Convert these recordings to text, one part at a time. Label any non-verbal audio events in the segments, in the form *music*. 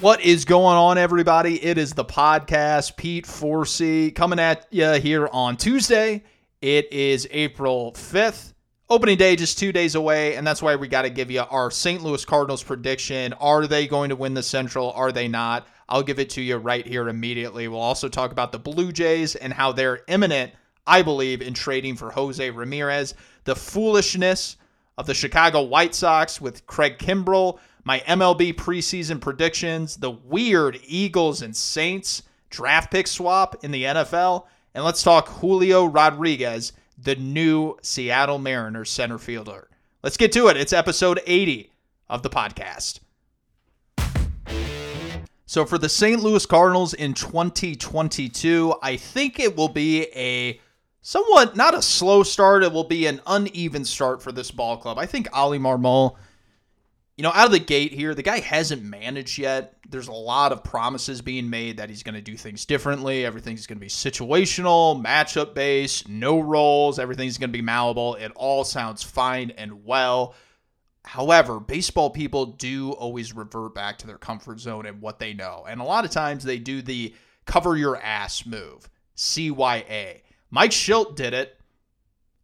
What is going on, everybody? It is the podcast, Pete Forsey, coming at you here on Tuesday. It is April 5th. Opening day just two days away, and that's why we got to give you our St. Louis Cardinals prediction. Are they going to win the Central? Are they not? I'll give it to you right here immediately. We'll also talk about the Blue Jays and how they're imminent, I believe, in trading for Jose Ramirez, the foolishness of the Chicago White Sox with Craig Kimbrel my MLB preseason predictions, the weird Eagles and Saints draft pick swap in the NFL, and let's talk Julio Rodriguez, the new Seattle Mariners center fielder. Let's get to it. It's episode 80 of the podcast. So, for the St. Louis Cardinals in 2022, I think it will be a somewhat, not a slow start, it will be an uneven start for this ball club. I think Oli Marmol you know, out of the gate here, the guy hasn't managed yet. There's a lot of promises being made that he's going to do things differently. Everything's going to be situational, matchup based, no roles. Everything's going to be malleable. It all sounds fine and well. However, baseball people do always revert back to their comfort zone and what they know. And a lot of times they do the cover your ass move, CYA. Mike Shildt did it.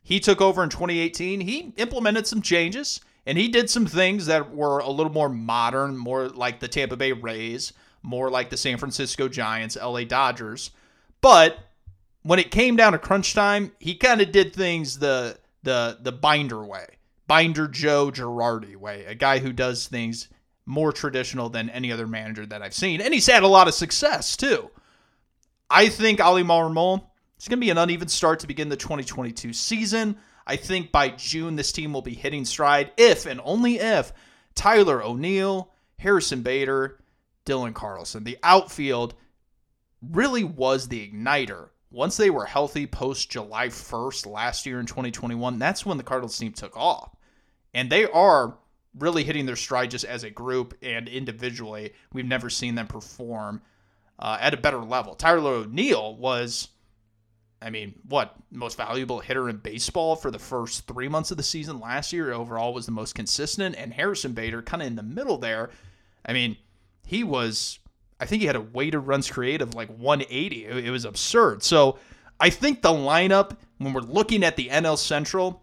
He took over in 2018. He implemented some changes. And he did some things that were a little more modern, more like the Tampa Bay Rays, more like the San Francisco Giants, LA Dodgers. But when it came down to crunch time, he kind of did things the the the binder way. Binder Joe Girardi way, a guy who does things more traditional than any other manager that I've seen. And he's had a lot of success too. I think Oli Marmol is going to be an uneven start to begin the 2022 season. I think by June, this team will be hitting stride if and only if Tyler O'Neill, Harrison Bader, Dylan Carlson, the outfield really was the igniter. Once they were healthy post July 1st last year in 2021, that's when the Cardinals team took off. And they are really hitting their stride just as a group and individually. We've never seen them perform uh, at a better level. Tyler O'Neill was I mean, what most valuable hitter in baseball for the first three months of the season last year overall was the most consistent, and Harrison Bader kind of in the middle there. I mean, he was. I think he had a weighted runs created like 180. It, it was absurd. So I think the lineup when we're looking at the NL Central,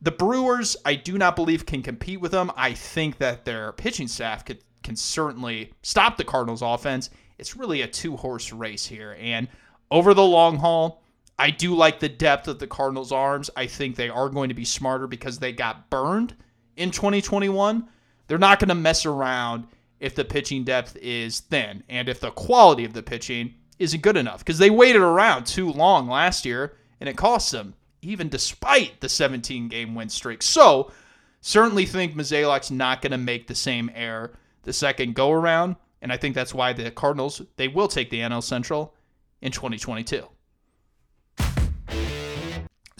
the Brewers, I do not believe can compete with them. I think that their pitching staff could can certainly stop the Cardinals offense. It's really a two horse race here. And over the long haul, I do like the depth of the Cardinals' arms. I think they are going to be smarter because they got burned in 2021. They're not going to mess around if the pitching depth is thin and if the quality of the pitching isn't good enough because they waited around too long last year and it cost them, even despite the 17 game win streak. So, certainly think Mozeliak's not going to make the same error the second go around. And I think that's why the Cardinals, they will take the NL Central in 2022.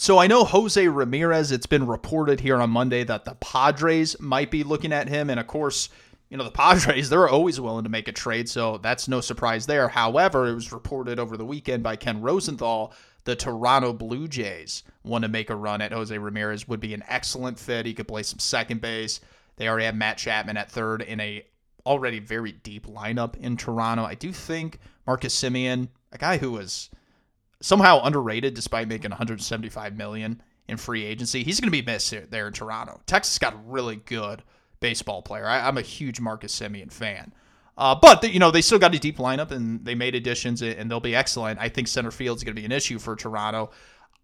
So I know Jose Ramirez, it's been reported here on Monday that the Padres might be looking at him. And of course, you know, the *laughs* Padres, they're always willing to make a trade, so that's no surprise there. However, it was reported over the weekend by Ken Rosenthal the Toronto Blue Jays want to make a run at Jose Ramirez would be an excellent fit. He could play some second base. They already have Matt Chapman at third in a already very deep lineup in Toronto. I do think Marcus Semien, a guy who was somehow underrated despite making 175 million in free agency. He's going to be missed there in Toronto. Texas got a really good baseball player. I, am a huge Marcus Semien fan. Uh, but the, you know they still got a deep lineup and they made additions and they'll be excellent. I think center field is going to be an issue for Toronto.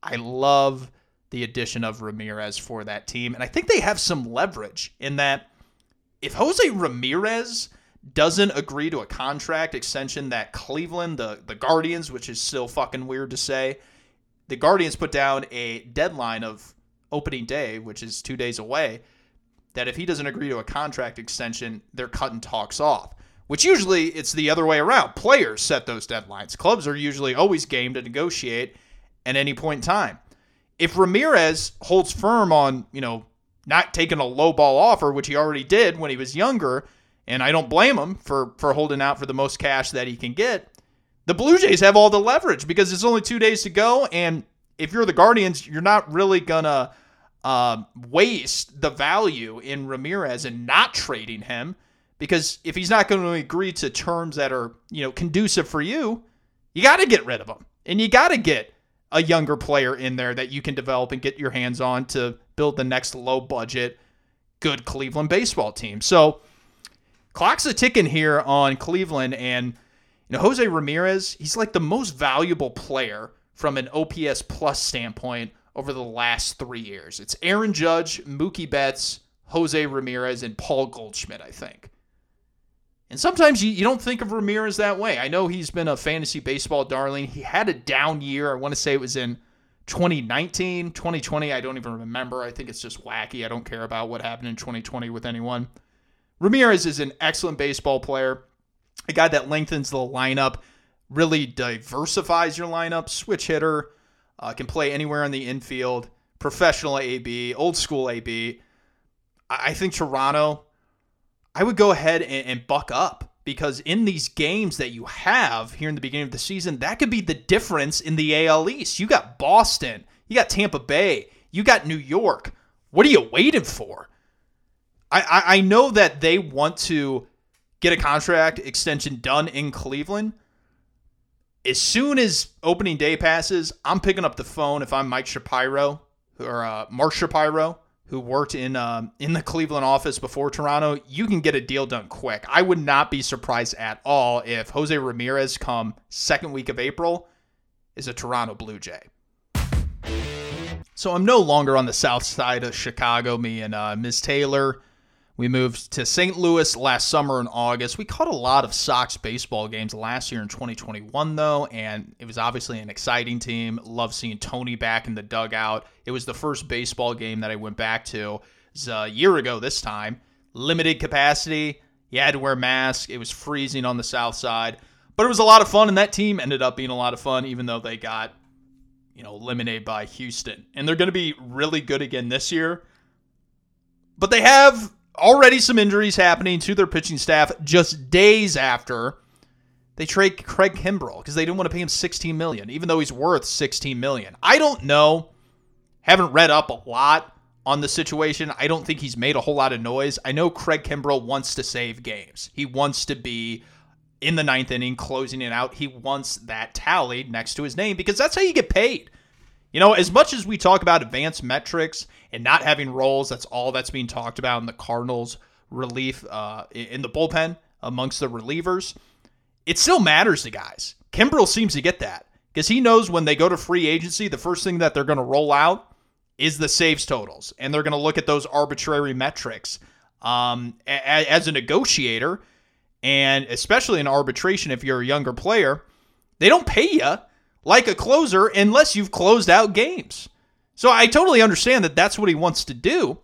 I love the addition of Ramirez for that team, and I think they have some leverage in that if Jose Ramirez doesn't agree to a contract extension that Cleveland, the, the Guardians, which is still fucking weird to say, the Guardians put down a deadline of opening day, which is two days away, that if he doesn't agree to a contract extension, they're cutting talks off. Which usually it's the other way around. Players set those deadlines. Clubs are usually always game to negotiate at any point in time. If Ramirez holds firm on, you know, not taking a low ball offer, which he already did when he was younger, and I don't blame him for for holding out for the most cash that he can get. The Blue Jays have all the leverage because it's only two days to go, and if you're the Guardians, you're not really gonna uh, waste the value in Ramirez and not trading him because if he's not going to agree to terms that are, you know, conducive for you, you got to get rid of him. And you got to get a younger player in there that you can develop and get your hands on to build the next low budget good Cleveland baseball team. So clock's a ticking here on Cleveland and you know Jose Ramirez, he's like the most valuable player from an OPS plus standpoint over the last 3 years. It's Aaron Judge, Mookie Betts, Jose Ramirez and Paul Goldschmidt, I think. And sometimes you, you don't think of Ramirez that way. I know he's been a fantasy baseball darling. He had a down year. I want to say it was in 2019, 2020. I don't even remember. I think it's just wacky. I don't care about what happened in 2020 with anyone. Ramirez is an excellent baseball player, a guy that lengthens the lineup, really diversifies your lineup, switch hitter, uh, can play anywhere in the infield, professional AB, old school AB. I think Toronto I would go ahead and, and buck up because in these games that you have here in the beginning of the season, that could be the difference in the AL East. You got Boston, you got Tampa Bay, you got New York. What are you waiting for? I, I, know that they want to get a contract extension done in Cleveland. As soon as opening day passes, I'm picking up the phone if I'm Mike Shapiro or uh, Mark Shapiro who worked in um, in the Cleveland office before Toronto, you can get a deal done quick. I would not be surprised at all if Jose Ramirez come second week of April is a Toronto Blue Jay. So I'm no longer on the south side of Chicago. Me and uh, Ms. Taylor we moved to St. Louis last summer in August. We caught a lot of Sox baseball games last year in 2021, though, and it was obviously an exciting team. Love seeing Tony back in the dugout. It was the first baseball game that I went back to. A year ago this time. Limited capacity. You had to wear masks. It was freezing on the south side. But it was a lot of fun, and that team ended up being a lot of fun, even though they got, you know, eliminated by Houston. And they're going to be really good again this year. But they have already some injuries happening to their pitching staff just days after they trade Craig Kimbrel because they didn't want to pay him 16 million, even though he's worth 16 million. I don't know. Haven't read up a lot on the situation. I don't think he's made a whole lot of noise. I know Craig Kimbrel wants to save games. He wants to be in the ninth inning, closing it out. He wants that tally next to his name because that's how you get paid. You know, as much as we talk about advanced metrics and not having roles, that's all that's being talked about in the Cardinals' relief uh, in the bullpen amongst the relievers. It still matters to guys. Kimbrel seems to get that because he knows when they go to free agency, the first thing that they're going to roll out is the saves totals, and they're going to look at those arbitrary metrics. Um, as a negotiator, and especially in arbitration, if you're a younger player, they don't pay you like a closer unless you've closed out games. So I totally understand that that's what he wants to do.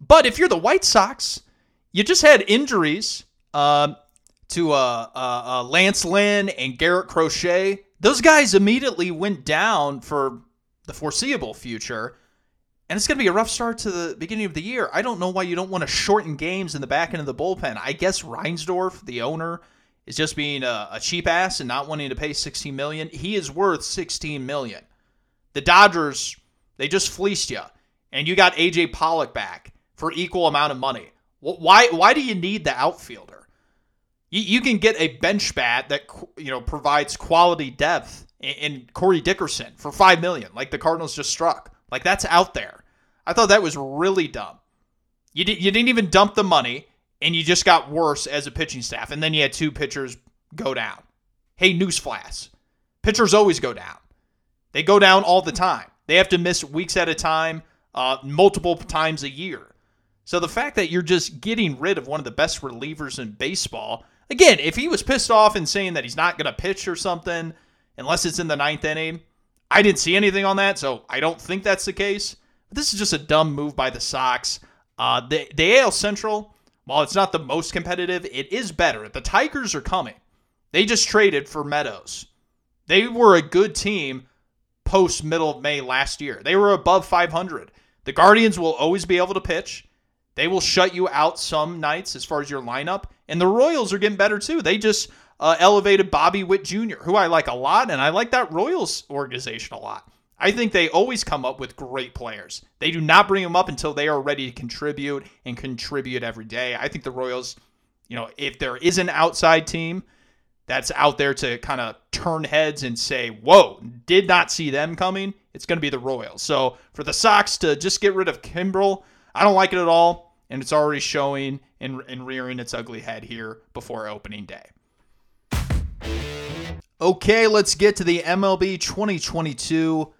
But if you're the White Sox, you just had injuries uh, to uh, uh, Lance Lynn and Garrett Crochet. Those guys immediately went down for the foreseeable future. And it's going to be a rough start to the beginning of the year. I don't know why you don't want to shorten games in the back end of the bullpen. I guess Reinsdorf, the owner, is just being a, a cheap ass and not wanting to pay 16 million. He is worth 16 million. The Dodgers, they just fleeced you, and you got AJ Pollock back for equal amount of money. Why? Why do you need the outfielder? You, you can get a bench bat that you know provides quality depth in, Corey Dickerson for five million, like the Cardinals just struck. Like that's out there. I thought that was really dumb. You, di- you didn't even dump the money and you just got worse as a pitching staff. And then you had two pitchers go down. Hey, newsflash pitchers always go down. They go down all the time. They have to miss weeks at a time, uh, multiple times a year. So the fact that you're just getting rid of one of the best relievers in baseball, again, if he was pissed off and saying that he's not going to pitch or something, unless it's in the ninth inning, I didn't see anything on that, so I don't think that's the case. But this is just a dumb move by the Sox. Uh, the, the AL Central, while it's not the most competitive, it is better. The Tigers are coming. They just traded for Meadows. They were a good team post middle of May last year. They were above 500. The Guardians will always be able to pitch. They will shut you out some nights as far as your lineup. And the Royals are getting better too. They just uh, elevated Bobby Witt Jr., who I like a lot, and I like that Royals organization a lot. I think they always come up with great players. They do not bring them up until they are ready to contribute and contribute every day. I think the Royals, you know, if there is an outside team that's out there to kind of turn heads and say, whoa, did not see them coming, it's going to be the Royals. So for the Sox to just get rid of Kimbrel, I don't like it at all. And it's already showing and, and rearing its ugly head here before opening day. Okay, let's get to the MLB 2022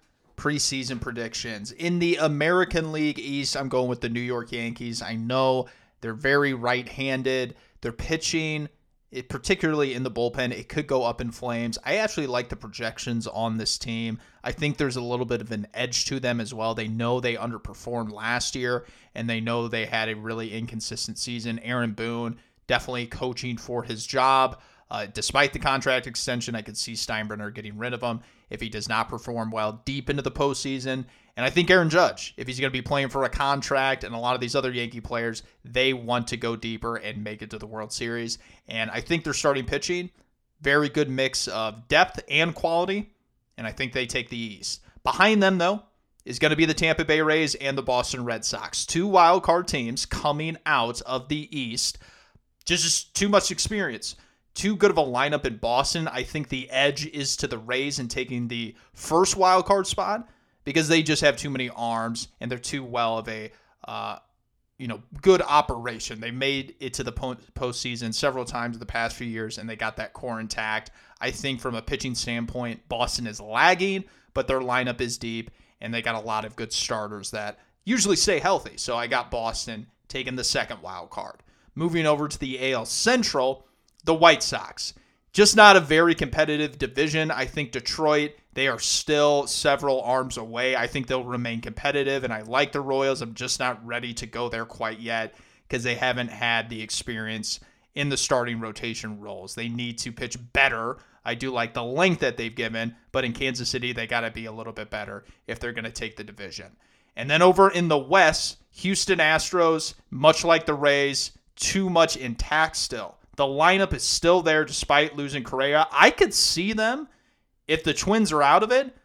preseason predictions. In the American League East, I'm going with the New York Yankees. I know they're very right handed. They're pitching, it, particularly in the bullpen, it could go up in flames. I actually like the projections on this team. I think there's a little bit of an edge to them as well. They know they underperformed last year, and they know they had a really inconsistent season. Aaron Boone definitely coaching for his job. Uh, despite the contract extension, I could see Steinbrenner getting rid of him if he does not perform well deep into the postseason. And I think Aaron Judge, if he's going to be playing for a contract, and a lot of these other Yankee players, they want to go deeper and make it to the World Series. And I think they're starting pitching, very good mix of depth and quality. And I think they take the East. Behind them, though, is going to be the Tampa Bay Rays and the Boston Red Sox. Two wild card teams coming out of the East. Just too much experience too good of a lineup in Boston. I think the edge is to the Rays in taking the first wild card spot because they just have too many arms and they're too well of a uh, you know good operation. They made it to the postseason several times in the past few years and they got that core intact. I think from a pitching standpoint, Boston is lagging, but their lineup is deep and they got a lot of good starters that usually stay healthy. So I got Boston taking the second wild card. Moving over to the AL Central the White Sox. Just not a very competitive division. I think Detroit, they are still several arms away. I think they'll remain competitive, and I like the Royals. I'm just not ready to go there quite yet because they haven't had the experience in the starting rotation roles. They need to pitch better. I do like the length that they've given, but in Kansas City, they got to be a little bit better if they're going to take the division. And then over in the West, Houston Astros, much like the Rays, too much intact still. The lineup is still there despite losing Correa. I could see them, if the Twins are out of it,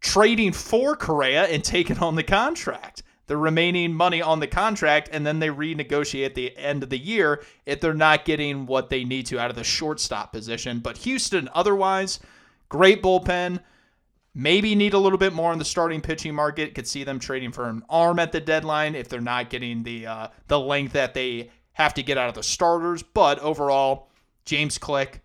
trading for Correa and taking on the contract, the remaining money on the contract, and then they renegotiate at the end of the year if they're not getting what they need to out of the shortstop position. But Houston, otherwise, great bullpen. Maybe need a little bit more in the starting pitching market. Could see them trading for an arm at the deadline if they're not getting the uh, the length that they have to get out of the starters. But overall, James Click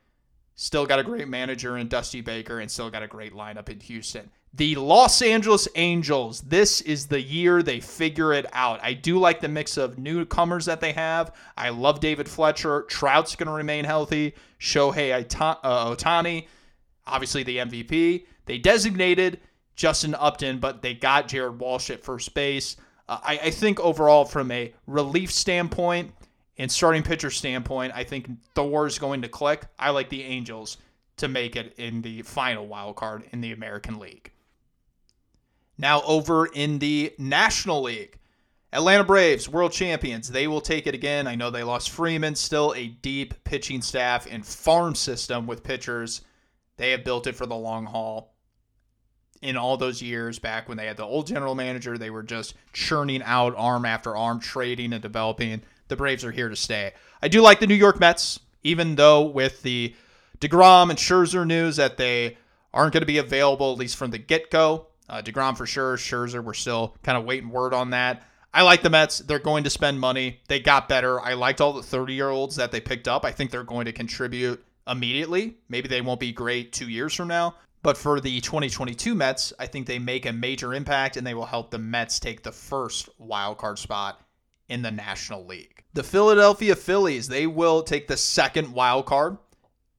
still got a great manager in Dusty Baker and still got a great lineup in Houston. The Los Angeles Angels, this is the year they figure it out. I do like the mix of newcomers that they have. I love David Fletcher. Trout's going to remain healthy. Shohei uh, Ohtani, obviously the MVP. They designated Justin Upton, but they got Jared Walsh at first base. Uh, I, I think overall, from a relief standpoint, and starting pitcher standpoint, I think Thor is going to click. I like the Angels to make it in the final wild card in the American League. Now over in the National League, Atlanta Braves, world champions. They will take it again. I know they lost Freeman, still a deep pitching staff and farm system with pitchers. They have built it for the long haul. In all those years back when they had the old general manager, they were just churning out arm after arm, trading and developing the Braves are here to stay. I do like the New York Mets, even though with the DeGrom and Scherzer news that they aren't going to be available, at least from the get go. Uh, DeGrom for sure. Scherzer, we're still kind of waiting word on that. I like the Mets. They're going to spend money. They got better. I liked all the 30 year olds that they picked up. I think they're going to contribute immediately. Maybe they won't be great two years from now. But for the 2022 Mets, I think they make a major impact and they will help the Mets take the first wild card spot in the National League. The Philadelphia Phillies, they will take the second wild card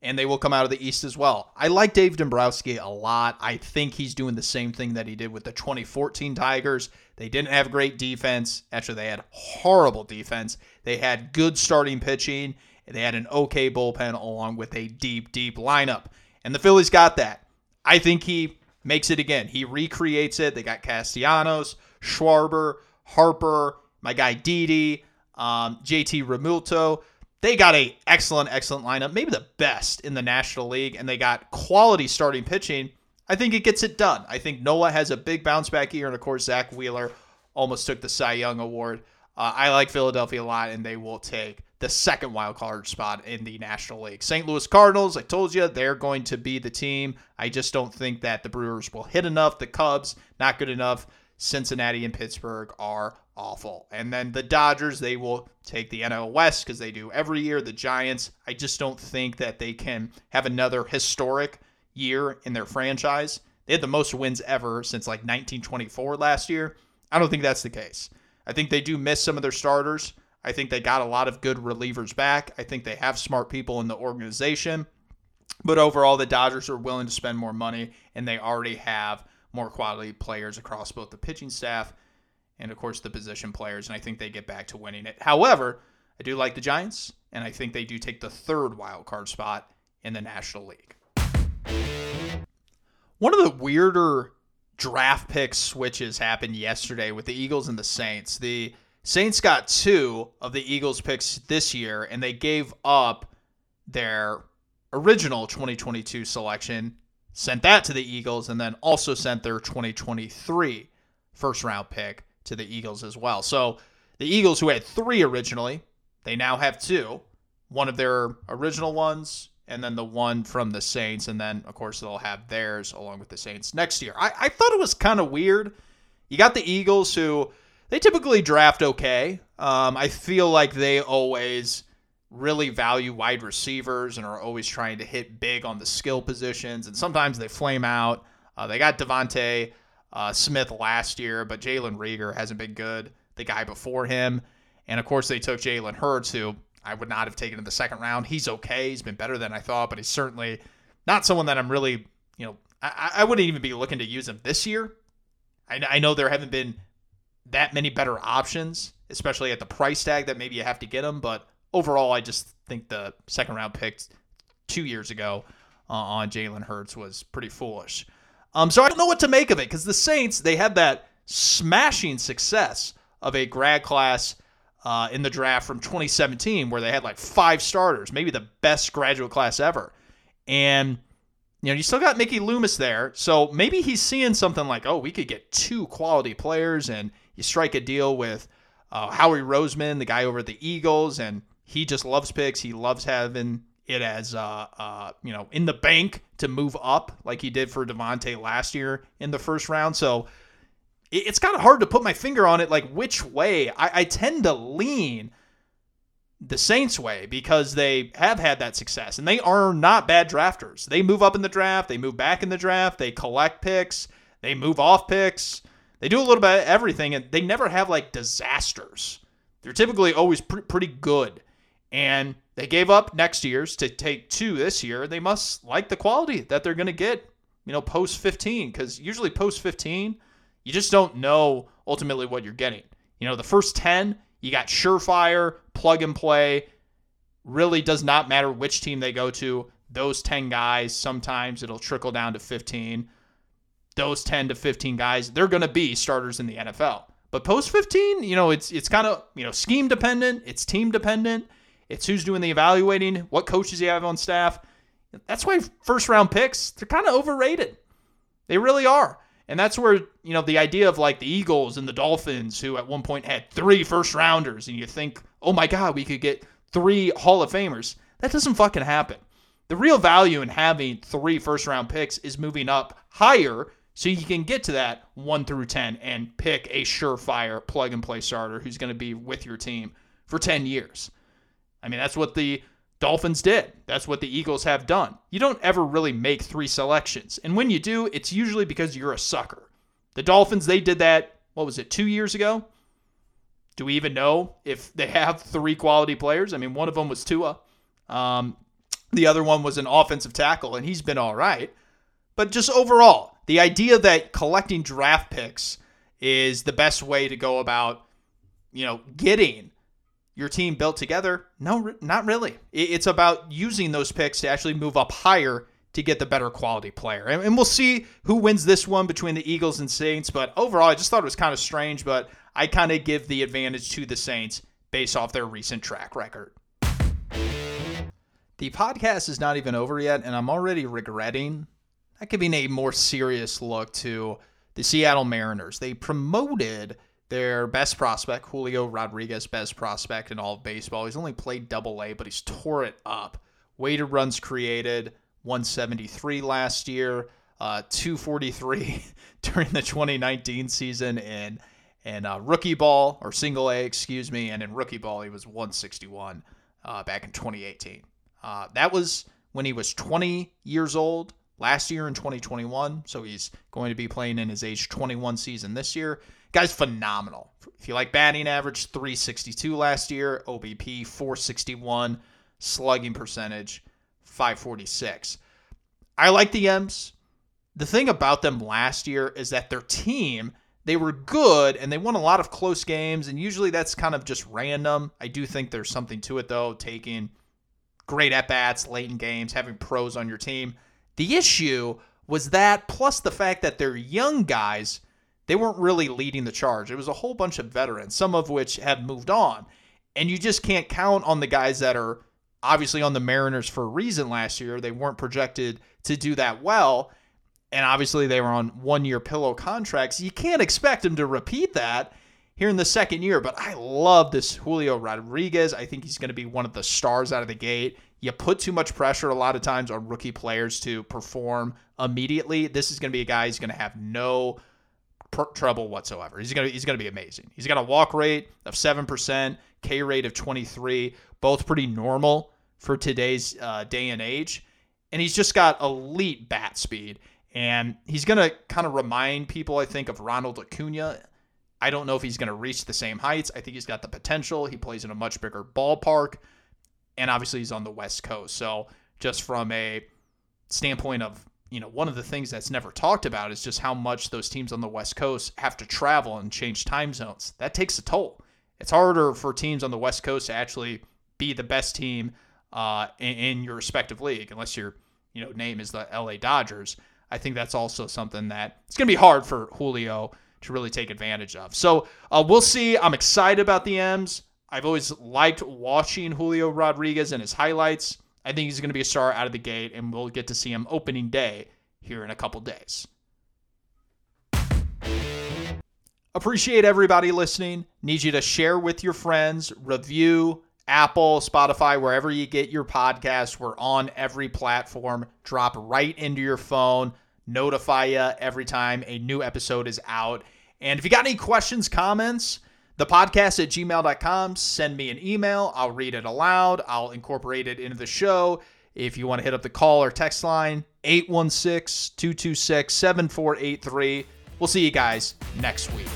and they will come out of the East as well. I like Dave Dombrowski a lot. I think he's doing the same thing that he did with the 2014 Tigers. They didn't have great defense. Actually, they had horrible defense. They had good starting pitching. They had an okay bullpen along with a deep, deep lineup. And the Phillies got that. I think he makes it again. He recreates it. They got Castellanos, Schwarber, Harper, my guy Didi, um, JT Realmuto. They got a excellent, excellent lineup, maybe the best in the National League, and they got quality starting pitching. I think it gets it done. I think Noah has a big bounce back year, and of course Zack Wheeler almost took the Cy Young award. Uh, I like Philadelphia a lot, and they will take the second wild card spot in the National League. St. Louis Cardinals, I told you, they're going to be the team. I just don't think that the Brewers will hit enough. The Cubs, not good enough. Cincinnati and Pittsburgh are awful. And then the Dodgers, they will take the NL West because they do every year. The Giants, I just don't think that they can have another historic year in their franchise. They had the most wins ever since like 1924 last year. I don't think that's the case. I think they do miss some of their starters. I think they got a lot of good relievers back. I think they have smart people in the organization. But overall, the Dodgers are willing to spend more money, and they already have more quality players across both the pitching staff and, of course, the position players. And I think they get back to winning it. However, I do like the Giants, and I think they do take the third wild card spot in the National League. One of the weirder draft pick switches happened yesterday with the Eagles and the Saints. The Saints got two of the Eagles picks this year, and they gave up their original 2022 selection, sent that to the Eagles, and then also sent their 2023 first round pick to the Eagles as well. So the Eagles, who had three originally, they now have two. One of their original ones, and then the one from the Saints, and then of course they'll have theirs along with the Saints next year. I, I thought it was kind of weird. You got the Eagles who they typically draft okay. Um, I feel like they always really value wide receivers and are always trying to hit big on the skill positions, and sometimes they flame out. Uh, they got DeVonta uh, Smith last year, but Jalen Reagor hasn't been good. The guy before him, and of course they took Jalen Hurts, who I would not have taken in the second round. He's okay. He's been better than I thought, but he's certainly not someone that I'm really, you know, I, I wouldn't even be looking to use him this year. I, I know there haven't been that many better options, especially at the price tag that maybe you have to get them. But overall, I just think the second round pick two years ago uh, on Jalen Hurts was pretty foolish. Um, so I don't know what to make of it because the Saints they had that smashing success of a grad class uh, in the draft from 2017 where they had like five starters, maybe the best graduate class ever, and you know, you still got Mickey Loomis there. So maybe he's seeing something like, oh, we could get two quality players and you strike a deal with uh, Howie Roseman, the guy over at the Eagles, and he just loves picks. He loves having it as, uh, uh, you know, in the bank to move up like he did for DeVonta last year in the first round. So it, it's kind of hard to put my finger on it, like which way. I, I tend to lean the Saints way because they have had that success and they are not bad drafters. They move up in the draft, they move back in the draft, they collect picks, they move off picks. They do a little bit of everything and they never have like disasters. They're typically always pre- pretty good. And they gave up next year's to take two this year. They must like the quality that they're going to get, you know, post 15 cuz usually post 15 you just don't know ultimately what you're getting. You know, the first 10 you got surefire, plug and play. Really does not matter which team they go to. Those 10 guys, sometimes it'll trickle down to 15. Those 10 to 15 guys, they're going to be starters in the NFL. But post 15, you know, it's it's kind of, you know, scheme dependent, it's team dependent. It's who's doing the evaluating, what coaches you have on staff. That's why first round picks, they're kind of overrated. They really are. And that's where, you know, the idea of like the Eagles and the Dolphins, who at one point had three first rounders, and you think, oh my God, we could get three Hall of Famers. That doesn't fucking happen. The real value in having three first round picks is moving up higher so you can get to that 1 through 10 and pick a surefire plug and play starter who's going to be with your team for 10 years. I mean, that's what the Dolphins did. That's what the Eagles have done. You don't ever really make three selections. And when you do, it's usually because you're a sucker. The Dolphins, they did that, what was it, two years ago? Do we even know if they have three quality players? I mean, one of them was Tua. Um, the other one was an offensive tackle, and he's been all right. But just overall, the idea that collecting draft picks is the best way to go about, you know, getting your team built together? No, not really. It's about using those picks to actually move up higher to get the better quality player. And, we'll see who wins this one between the Eagles and Saints. But overall, I just thought it was kind of strange, but I kind of give the advantage to the Saints based off their recent track record. The podcast is not even over yet, and I'm already regretting not giving a more serious look to the Seattle Mariners. They promoted their best prospect, Julio Rodriguez, best prospect in all of baseball. He's only played double A, but he's tore it up. Weighted runs created, 173 last year, uh, 243 *laughs* during the 2019 season in in uh, rookie ball or single A, excuse me, and in rookie ball he was 161 uh, back in 2018. Uh, that was when he was 20 years old last year in 2021. So he's going to be playing in his age 21 season this year. Guy's phenomenal. If you like batting average, 362 last year, OBP 461, slugging percentage 546. I like the M's. The thing about them last year is that their team, they were good and they won a lot of close games, and usually that's kind of just random. I do think there's something to it, though, taking great at bats late in games, having pros on your team. The issue was that, plus the fact that they're young guys, they weren't really leading the charge. It was a whole bunch of veterans, some of which have moved on. And you just can't count on the guys that are obviously on the Mariners for a reason last year. They weren't projected to do that well. And obviously, they were on one year pillow contracts. You can't expect them to repeat that here in the second year. But I love this Julio Rodriguez. I think he's going to be one of the stars out of the gate. You put too much pressure a lot of times on rookie players to perform immediately. This is going to be a guy who's going to have no trouble whatsoever. He's to he's to be amazing. He's got a walk rate of 7%, K rate of 23, both pretty normal for today's uh, day and age. And he's just got elite bat speed. And he's to kind of remind people, I think, of Ronald Acuna. I don't know if he's to reach the same heights. I think he's got the potential. He plays in a much bigger ballpark. And obviously, he's on the West Coast. So, just from a standpoint of, you know, one of the things that's never talked about is just how much those teams on the West Coast have to travel and change time zones. That takes a toll. It's harder for teams on the West Coast to actually be the best team uh, in, in your respective league, unless your you know name is the LA Dodgers. I think that's also something that it's going to be hard for Julio to really take advantage of. So uh, we'll see. I'm excited about the M's. I've always liked watching Julio Rodriguez and his highlights. I think he's going to be a star out of the gate, and we'll get to see him opening day here in a couple days. Appreciate everybody listening. Need you to share with your friends, review, Apple, Spotify, wherever you get your podcast. We're on every platform. Drop right into your phone, notify you every time a new episode is out. And if you got any questions, comments, the podcast at gmail.com, send me an email. I'll read it aloud, I'll incorporate it into the show. If you want to hit up the call or text line, 816 226 7483. We'll see you guys next week.